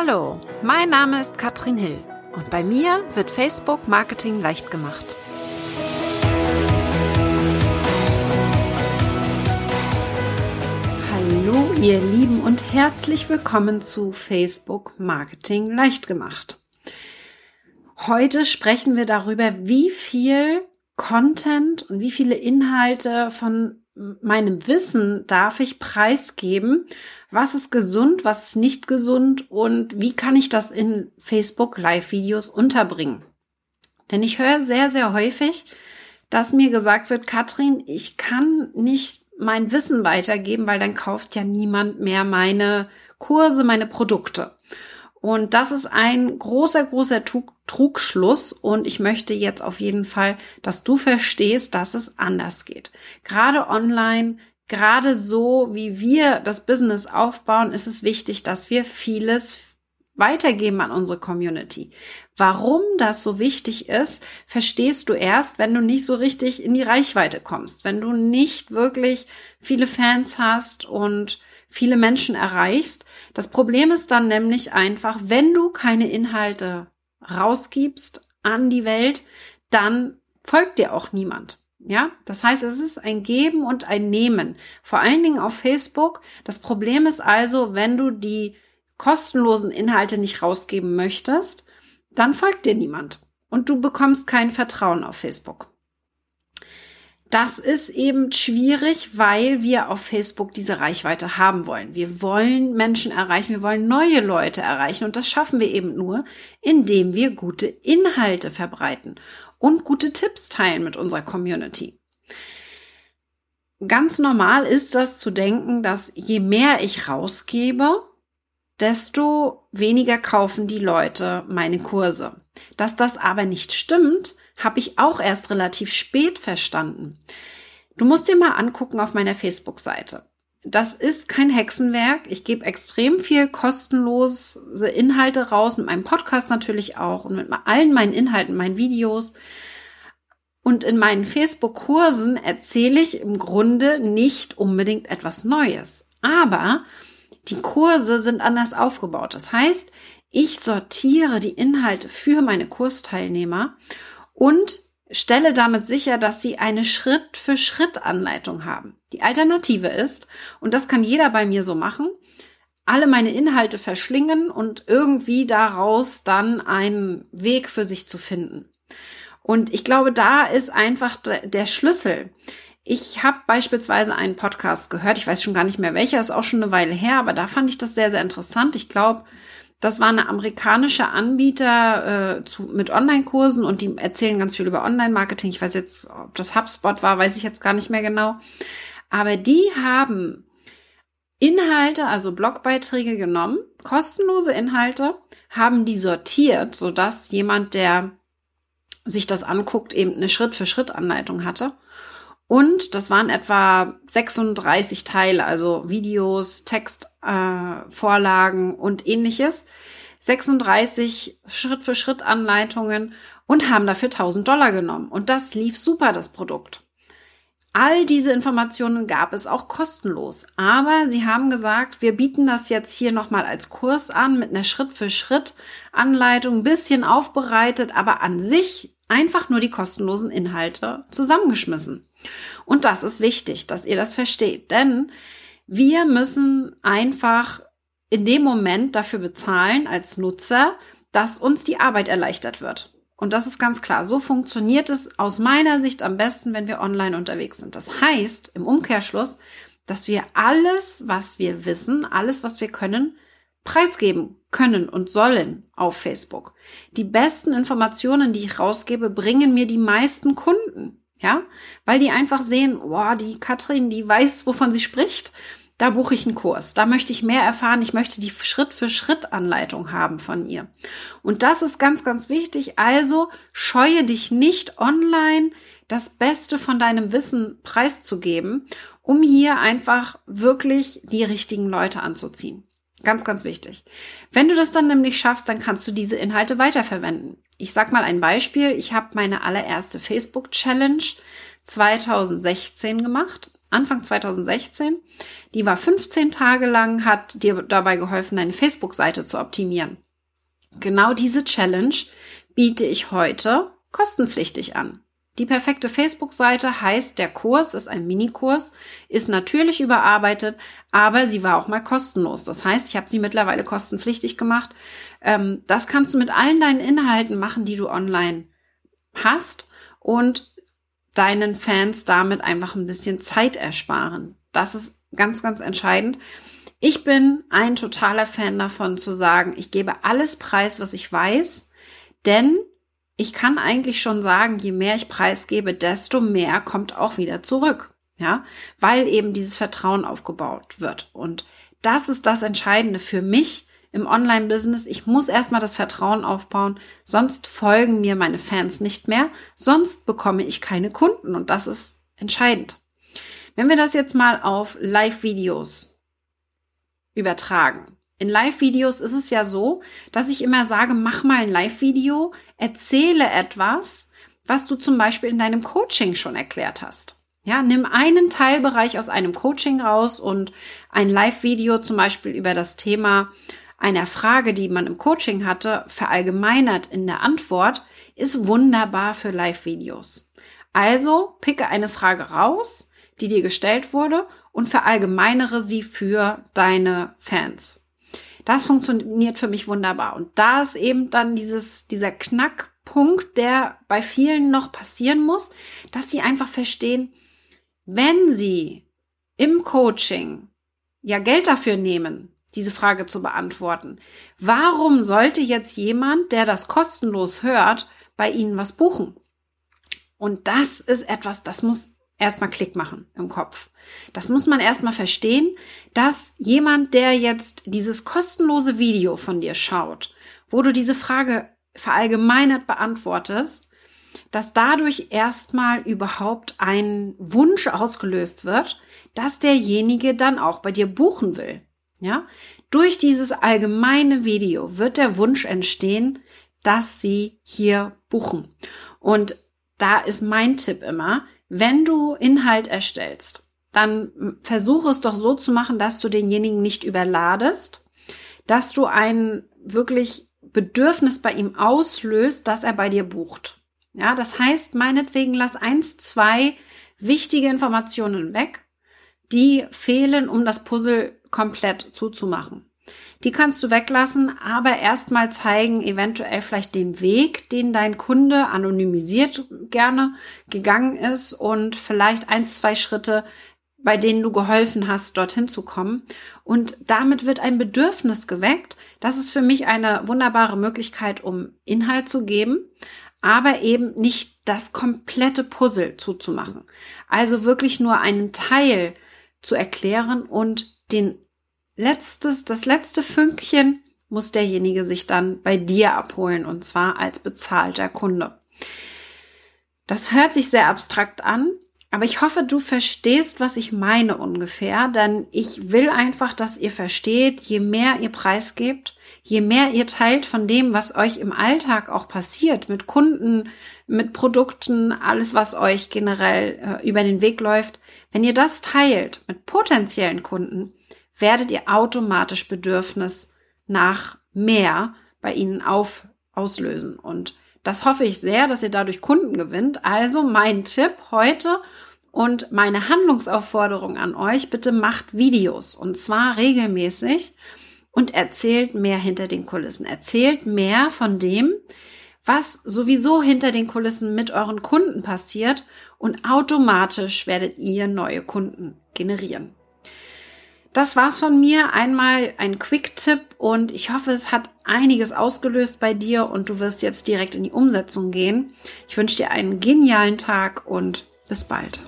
Hallo, mein Name ist Katrin Hill und bei mir wird Facebook Marketing leicht gemacht. Hallo ihr Lieben und herzlich willkommen zu Facebook Marketing leicht gemacht. Heute sprechen wir darüber, wie viel Content und wie viele Inhalte von meinem Wissen darf ich preisgeben? Was ist gesund, was ist nicht gesund und wie kann ich das in Facebook Live-Videos unterbringen? Denn ich höre sehr, sehr häufig, dass mir gesagt wird, Katrin, ich kann nicht mein Wissen weitergeben, weil dann kauft ja niemand mehr meine Kurse, meine Produkte. Und das ist ein großer, großer Trugschluss. Und ich möchte jetzt auf jeden Fall, dass du verstehst, dass es anders geht. Gerade online, gerade so, wie wir das Business aufbauen, ist es wichtig, dass wir vieles weitergeben an unsere Community. Warum das so wichtig ist, verstehst du erst, wenn du nicht so richtig in die Reichweite kommst, wenn du nicht wirklich viele Fans hast und viele Menschen erreichst. Das Problem ist dann nämlich einfach, wenn du keine Inhalte rausgibst an die Welt, dann folgt dir auch niemand. Ja, das heißt, es ist ein Geben und ein Nehmen. Vor allen Dingen auf Facebook. Das Problem ist also, wenn du die kostenlosen Inhalte nicht rausgeben möchtest, dann folgt dir niemand und du bekommst kein Vertrauen auf Facebook. Das ist eben schwierig, weil wir auf Facebook diese Reichweite haben wollen. Wir wollen Menschen erreichen, wir wollen neue Leute erreichen und das schaffen wir eben nur, indem wir gute Inhalte verbreiten und gute Tipps teilen mit unserer Community. Ganz normal ist das zu denken, dass je mehr ich rausgebe, desto weniger kaufen die Leute meine Kurse. Dass das aber nicht stimmt, habe ich auch erst relativ spät verstanden. Du musst dir mal angucken auf meiner Facebook-Seite. Das ist kein Hexenwerk. Ich gebe extrem viel kostenlose Inhalte raus, mit meinem Podcast natürlich auch und mit allen meinen Inhalten, meinen Videos. Und in meinen Facebook-Kursen erzähle ich im Grunde nicht unbedingt etwas Neues. Aber die Kurse sind anders aufgebaut. Das heißt, ich sortiere die Inhalte für meine Kursteilnehmer und stelle damit sicher, dass sie eine Schritt-für-Schritt-Anleitung haben. Die Alternative ist, und das kann jeder bei mir so machen, alle meine Inhalte verschlingen und irgendwie daraus dann einen Weg für sich zu finden. Und ich glaube, da ist einfach der Schlüssel. Ich habe beispielsweise einen Podcast gehört, ich weiß schon gar nicht mehr welcher, ist auch schon eine Weile her, aber da fand ich das sehr, sehr interessant. Ich glaube, das war eine amerikanische Anbieter äh, zu, mit Online-Kursen und die erzählen ganz viel über Online-Marketing. Ich weiß jetzt, ob das HubSpot war, weiß ich jetzt gar nicht mehr genau. Aber die haben Inhalte, also Blogbeiträge genommen, kostenlose Inhalte, haben die sortiert, sodass jemand, der sich das anguckt, eben eine Schritt-für-Schritt-Anleitung hatte und das waren etwa 36 Teile, also Videos, Textvorlagen äh, und ähnliches. 36 Schritt für Schritt Anleitungen und haben dafür 1000 Dollar genommen. Und das lief super, das Produkt. All diese Informationen gab es auch kostenlos. Aber sie haben gesagt, wir bieten das jetzt hier nochmal als Kurs an mit einer Schritt für Schritt Anleitung, ein bisschen aufbereitet, aber an sich einfach nur die kostenlosen Inhalte zusammengeschmissen. Und das ist wichtig, dass ihr das versteht, denn wir müssen einfach in dem Moment dafür bezahlen als Nutzer, dass uns die Arbeit erleichtert wird. Und das ist ganz klar. So funktioniert es aus meiner Sicht am besten, wenn wir online unterwegs sind. Das heißt im Umkehrschluss, dass wir alles, was wir wissen, alles, was wir können, preisgeben können und sollen auf Facebook. Die besten Informationen, die ich rausgebe, bringen mir die meisten Kunden. Ja, weil die einfach sehen, wow, die Katrin, die weiß, wovon sie spricht. Da buche ich einen Kurs. Da möchte ich mehr erfahren. Ich möchte die Schritt für Schritt Anleitung haben von ihr. Und das ist ganz, ganz wichtig. Also scheue dich nicht online das Beste von deinem Wissen preiszugeben, um hier einfach wirklich die richtigen Leute anzuziehen. Ganz, ganz wichtig. Wenn du das dann nämlich schaffst, dann kannst du diese Inhalte weiterverwenden. Ich sag mal ein Beispiel. Ich habe meine allererste Facebook-Challenge 2016 gemacht. Anfang 2016. Die war 15 Tage lang, hat dir dabei geholfen, deine Facebook-Seite zu optimieren. Genau diese Challenge biete ich heute kostenpflichtig an. Die perfekte Facebook-Seite heißt, der Kurs ist ein Minikurs, ist natürlich überarbeitet, aber sie war auch mal kostenlos. Das heißt, ich habe sie mittlerweile kostenpflichtig gemacht. Ähm, das kannst du mit allen deinen Inhalten machen, die du online hast und deinen Fans damit einfach ein bisschen Zeit ersparen. Das ist ganz, ganz entscheidend. Ich bin ein totaler Fan davon zu sagen, ich gebe alles preis, was ich weiß, denn ich kann eigentlich schon sagen, je mehr ich preisgebe, desto mehr kommt auch wieder zurück. Ja, weil eben dieses Vertrauen aufgebaut wird. Und das ist das Entscheidende für mich im Online-Business. Ich muss erstmal das Vertrauen aufbauen, sonst folgen mir meine Fans nicht mehr, sonst bekomme ich keine Kunden und das ist entscheidend. Wenn wir das jetzt mal auf Live-Videos übertragen, in Live-Videos ist es ja so, dass ich immer sage, mach mal ein Live-Video, erzähle etwas, was du zum Beispiel in deinem Coaching schon erklärt hast. Ja, nimm einen Teilbereich aus einem Coaching raus und ein Live-Video zum Beispiel über das Thema einer Frage, die man im Coaching hatte, verallgemeinert in der Antwort, ist wunderbar für Live-Videos. Also picke eine Frage raus, die dir gestellt wurde und verallgemeinere sie für deine Fans. Das funktioniert für mich wunderbar. Und da ist eben dann dieses, dieser Knackpunkt, der bei vielen noch passieren muss, dass sie einfach verstehen, wenn sie im Coaching ja Geld dafür nehmen, diese Frage zu beantworten, warum sollte jetzt jemand, der das kostenlos hört, bei Ihnen was buchen? Und das ist etwas, das muss erstmal Klick machen im Kopf. Das muss man erstmal verstehen, dass jemand, der jetzt dieses kostenlose Video von dir schaut, wo du diese Frage verallgemeinert beantwortest, dass dadurch erstmal überhaupt ein Wunsch ausgelöst wird, dass derjenige dann auch bei dir buchen will. Ja? Durch dieses allgemeine Video wird der Wunsch entstehen, dass sie hier buchen. Und da ist mein Tipp immer, wenn du Inhalt erstellst, dann versuche es doch so zu machen, dass du denjenigen nicht überladest, dass du ein wirklich Bedürfnis bei ihm auslöst, dass er bei dir bucht. Ja, das heißt, meinetwegen lass eins, zwei wichtige Informationen weg, die fehlen, um das Puzzle komplett zuzumachen. Die kannst du weglassen, aber erstmal zeigen eventuell vielleicht den Weg, den dein Kunde anonymisiert gerne gegangen ist und vielleicht ein, zwei Schritte, bei denen du geholfen hast, dorthin zu kommen. Und damit wird ein Bedürfnis geweckt. Das ist für mich eine wunderbare Möglichkeit, um Inhalt zu geben, aber eben nicht das komplette Puzzle zuzumachen. Also wirklich nur einen Teil zu erklären und den letztes, das letzte Fünkchen muss derjenige sich dann bei dir abholen und zwar als bezahlter Kunde. Das hört sich sehr abstrakt an, aber ich hoffe, du verstehst, was ich meine ungefähr, denn ich will einfach, dass ihr versteht, je mehr ihr preisgebt, je mehr ihr teilt von dem, was euch im Alltag auch passiert, mit Kunden, mit Produkten, alles, was euch generell äh, über den Weg läuft, wenn ihr das teilt mit potenziellen Kunden, werdet ihr automatisch Bedürfnis nach mehr bei ihnen auf, auslösen. Und das hoffe ich sehr, dass ihr dadurch Kunden gewinnt. Also mein Tipp heute und meine Handlungsaufforderung an euch, bitte macht Videos und zwar regelmäßig und erzählt mehr hinter den Kulissen. Erzählt mehr von dem, was sowieso hinter den Kulissen mit euren Kunden passiert und automatisch werdet ihr neue Kunden generieren. Das war's von mir. Einmal ein Quick-Tipp und ich hoffe, es hat einiges ausgelöst bei dir und du wirst jetzt direkt in die Umsetzung gehen. Ich wünsche dir einen genialen Tag und bis bald.